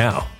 now.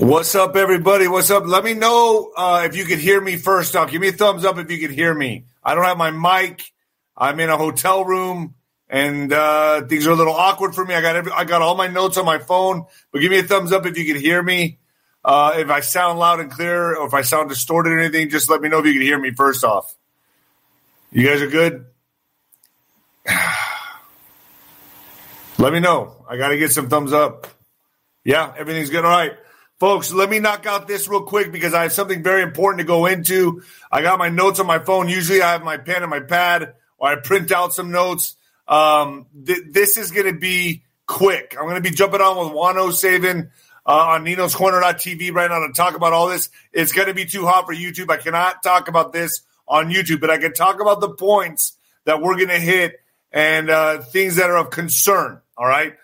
What's up, everybody? What's up? Let me know uh, if you could hear me first off. Give me a thumbs up if you could hear me. I don't have my mic. I'm in a hotel room, and uh, things are a little awkward for me. I got every, I got all my notes on my phone, but give me a thumbs up if you could hear me. Uh, if I sound loud and clear, or if I sound distorted or anything, just let me know if you can hear me first off. You guys are good. let me know. I got to get some thumbs up. Yeah, everything's good. All right. Folks, let me knock out this real quick because I have something very important to go into. I got my notes on my phone. Usually I have my pen and my pad or I print out some notes. Um, th- this is going to be quick. I'm going to be jumping on with Juan O'Savin uh, on Nino's Corner.tv right now to talk about all this. It's going to be too hot for YouTube. I cannot talk about this on YouTube, but I can talk about the points that we're going to hit and uh, things that are of concern. All right.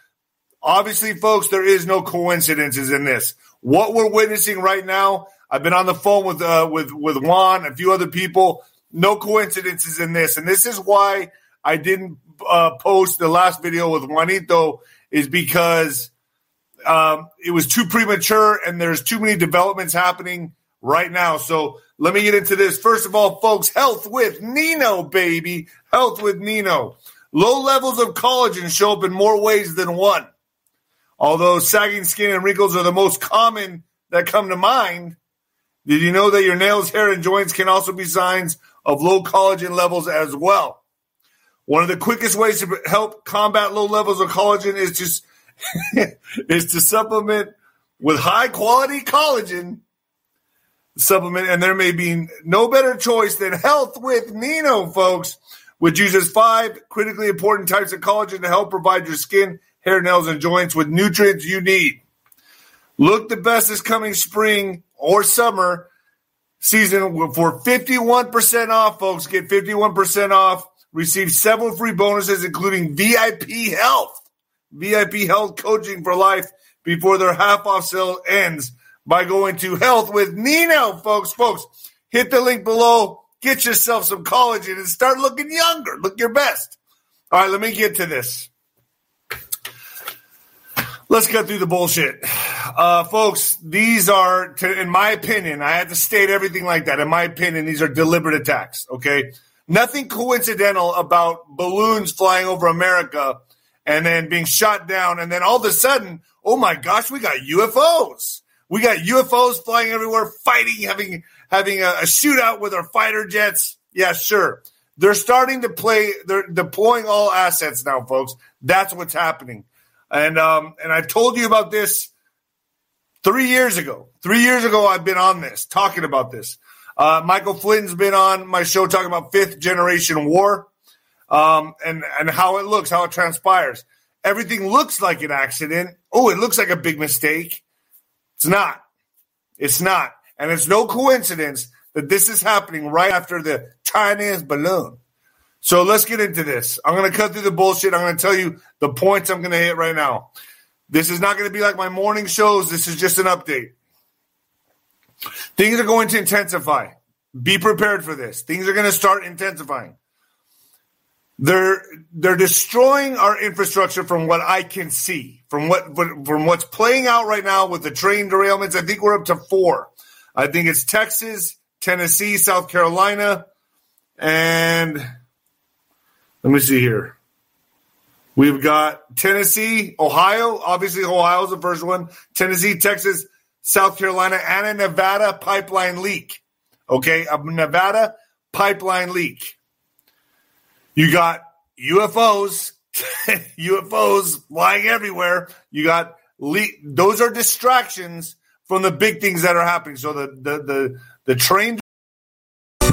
Obviously, folks, there is no coincidences in this. What we're witnessing right now, I've been on the phone with uh, with with Juan, a few other people. No coincidences in this, and this is why I didn't uh, post the last video with Juanito, is because um, it was too premature, and there's too many developments happening right now. So let me get into this. First of all, folks, health with Nino, baby, health with Nino. Low levels of collagen show up in more ways than one. Although sagging skin and wrinkles are the most common that come to mind, did you know that your nails, hair, and joints can also be signs of low collagen levels as well? One of the quickest ways to help combat low levels of collagen is just is to supplement with high quality collagen supplement, and there may be no better choice than Health with Nino, folks, which uses five critically important types of collagen to help provide your skin hair, nails, and joints with nutrients you need. Look the best this coming spring or summer season for 51% off, folks. Get 51% off. Receive several free bonuses, including VIP health, VIP health coaching for life before their half off sale ends by going to health with Nino, folks. Folks, hit the link below. Get yourself some collagen and start looking younger. Look your best. All right, let me get to this. Let's cut through the bullshit. Uh, folks, these are, to, in my opinion, I have to state everything like that. In my opinion, these are deliberate attacks, okay? Nothing coincidental about balloons flying over America and then being shot down. And then all of a sudden, oh my gosh, we got UFOs. We got UFOs flying everywhere, fighting, having, having a, a shootout with our fighter jets. Yeah, sure. They're starting to play, they're deploying all assets now, folks. That's what's happening. And um, and I told you about this three years ago. Three years ago, I've been on this, talking about this. Uh, Michael Flynn's been on my show talking about fifth generation war um, and and how it looks, how it transpires. Everything looks like an accident. Oh, it looks like a big mistake. It's not. It's not, and it's no coincidence that this is happening right after the Chinese balloon. So let's get into this. I'm going to cut through the bullshit. I'm going to tell you the points I'm going to hit right now. This is not going to be like my morning shows. This is just an update. Things are going to intensify. Be prepared for this. Things are going to start intensifying. They're they're destroying our infrastructure from what I can see. From what from what's playing out right now with the train derailments, I think we're up to 4. I think it's Texas, Tennessee, South Carolina, and let me see here. We've got Tennessee, Ohio. Obviously, Ohio's the first one. Tennessee, Texas, South Carolina, and a Nevada pipeline leak. Okay, a Nevada pipeline leak. You got UFOs, UFOs flying everywhere. You got leak. Those are distractions from the big things that are happening. So the the the the train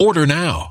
Order now.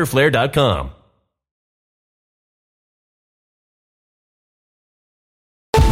riderflare.com.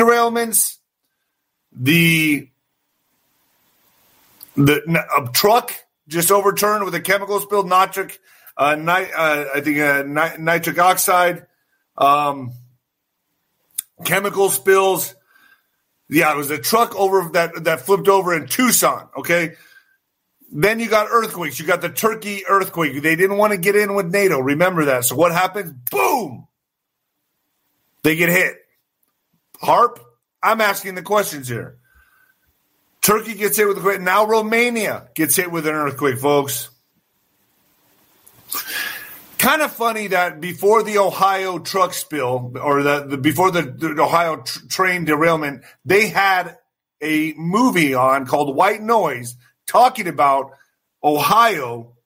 Derailments, the the a truck just overturned with a chemical spill, nitric, uh, uh, I think uh, nit- nitric oxide, um, chemical spills. Yeah, it was a truck over that that flipped over in Tucson. Okay, then you got earthquakes. You got the Turkey earthquake. They didn't want to get in with NATO. Remember that. So what happens? Boom! They get hit. HAARP, I'm asking the questions here. Turkey gets hit with a quake. Now Romania gets hit with an earthquake, folks. Kind of funny that before the Ohio truck spill or the, the before the, the Ohio tr- train derailment, they had a movie on called White Noise talking about Ohio.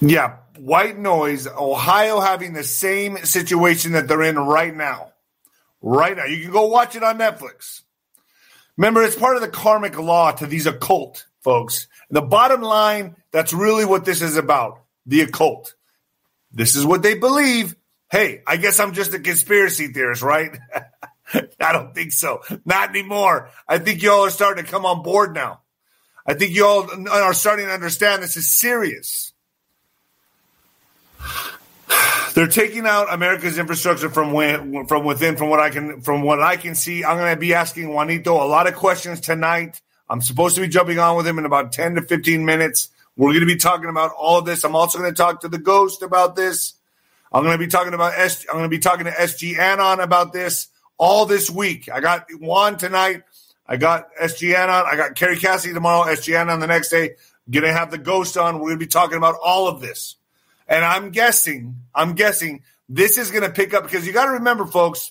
Yeah, white noise, Ohio having the same situation that they're in right now. Right now. You can go watch it on Netflix. Remember, it's part of the karmic law to these occult folks. The bottom line, that's really what this is about the occult. This is what they believe. Hey, I guess I'm just a conspiracy theorist, right? I don't think so. Not anymore. I think you all are starting to come on board now. I think you all are starting to understand this is serious. They're taking out America's infrastructure from from within. From what I can from what I can see, I'm going to be asking Juanito a lot of questions tonight. I'm supposed to be jumping on with him in about 10 to 15 minutes. We're going to be talking about all of this. I'm also going to talk to the ghost about this. I'm going to be talking about S. I'm going to be talking to SG Anon about this all this week. I got Juan tonight. I got SG Anon. I got Kerry Cassidy tomorrow, SG Anon the next day. Going to have the ghost on. We're to be talking about all of this. And I'm guessing, I'm guessing this is to pick up because you got to remember, folks,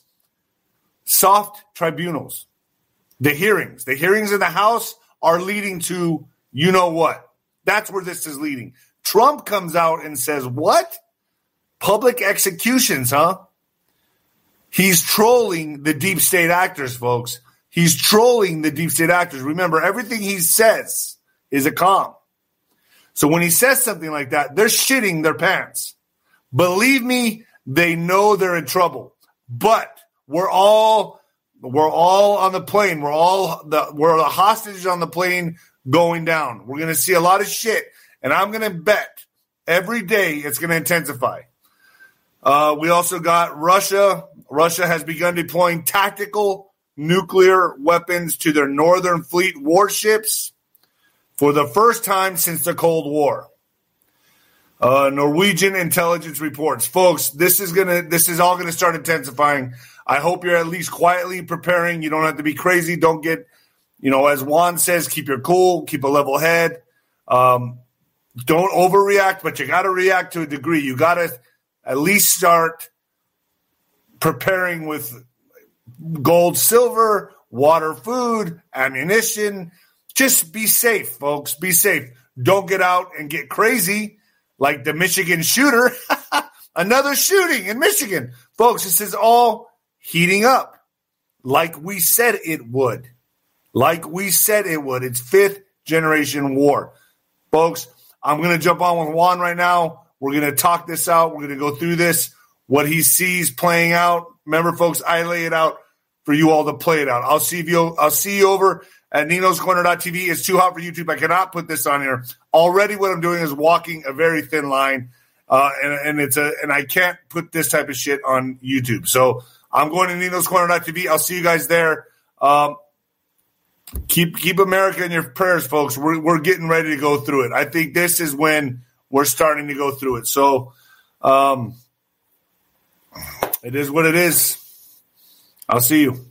soft tribunals, the hearings, the hearings in the House are leading to you know what. That's where this is leading. Trump comes out and says, What? Public executions, huh? He's trolling the deep state actors, folks. He's trolling the deep state actors. Remember, everything he says is a comm. So when he says something like that, they're shitting their pants. Believe me, they know they're in trouble. But we're all we're all on the plane. We're all the we're the hostages on the plane going down. We're gonna see a lot of shit, and I'm gonna bet every day it's gonna intensify. Uh, we also got Russia. Russia has begun deploying tactical nuclear weapons to their Northern Fleet warships for the first time since the Cold War. Uh, Norwegian intelligence reports, folks. This is gonna. This is all gonna start intensifying. I hope you're at least quietly preparing. You don't have to be crazy. Don't get, you know, as Juan says, keep your cool, keep a level head. Um, don't overreact, but you got to react to a degree. You got to at least start preparing with gold, silver, water, food, ammunition. Just be safe, folks. Be safe. Don't get out and get crazy like the Michigan shooter. Another shooting in Michigan. Folks, this is all heating up like we said it would. Like we said it would. It's fifth generation war. Folks, I'm going to jump on with Juan right now. We're going to talk this out. We're going to go through this, what he sees playing out. Remember, folks, I lay it out for you all to play it out. I'll see you. I'll see you over at Nino's Corner.tv. It's too hot for YouTube. I cannot put this on here. Already, what I'm doing is walking a very thin line, uh, and, and it's a and I can't put this type of shit on YouTube. So I'm going to Nino's Corner.tv. I'll see you guys there. Um, keep keep America in your prayers, folks. We're we're getting ready to go through it. I think this is when we're starting to go through it. So, um, it is what it is. I'll see you.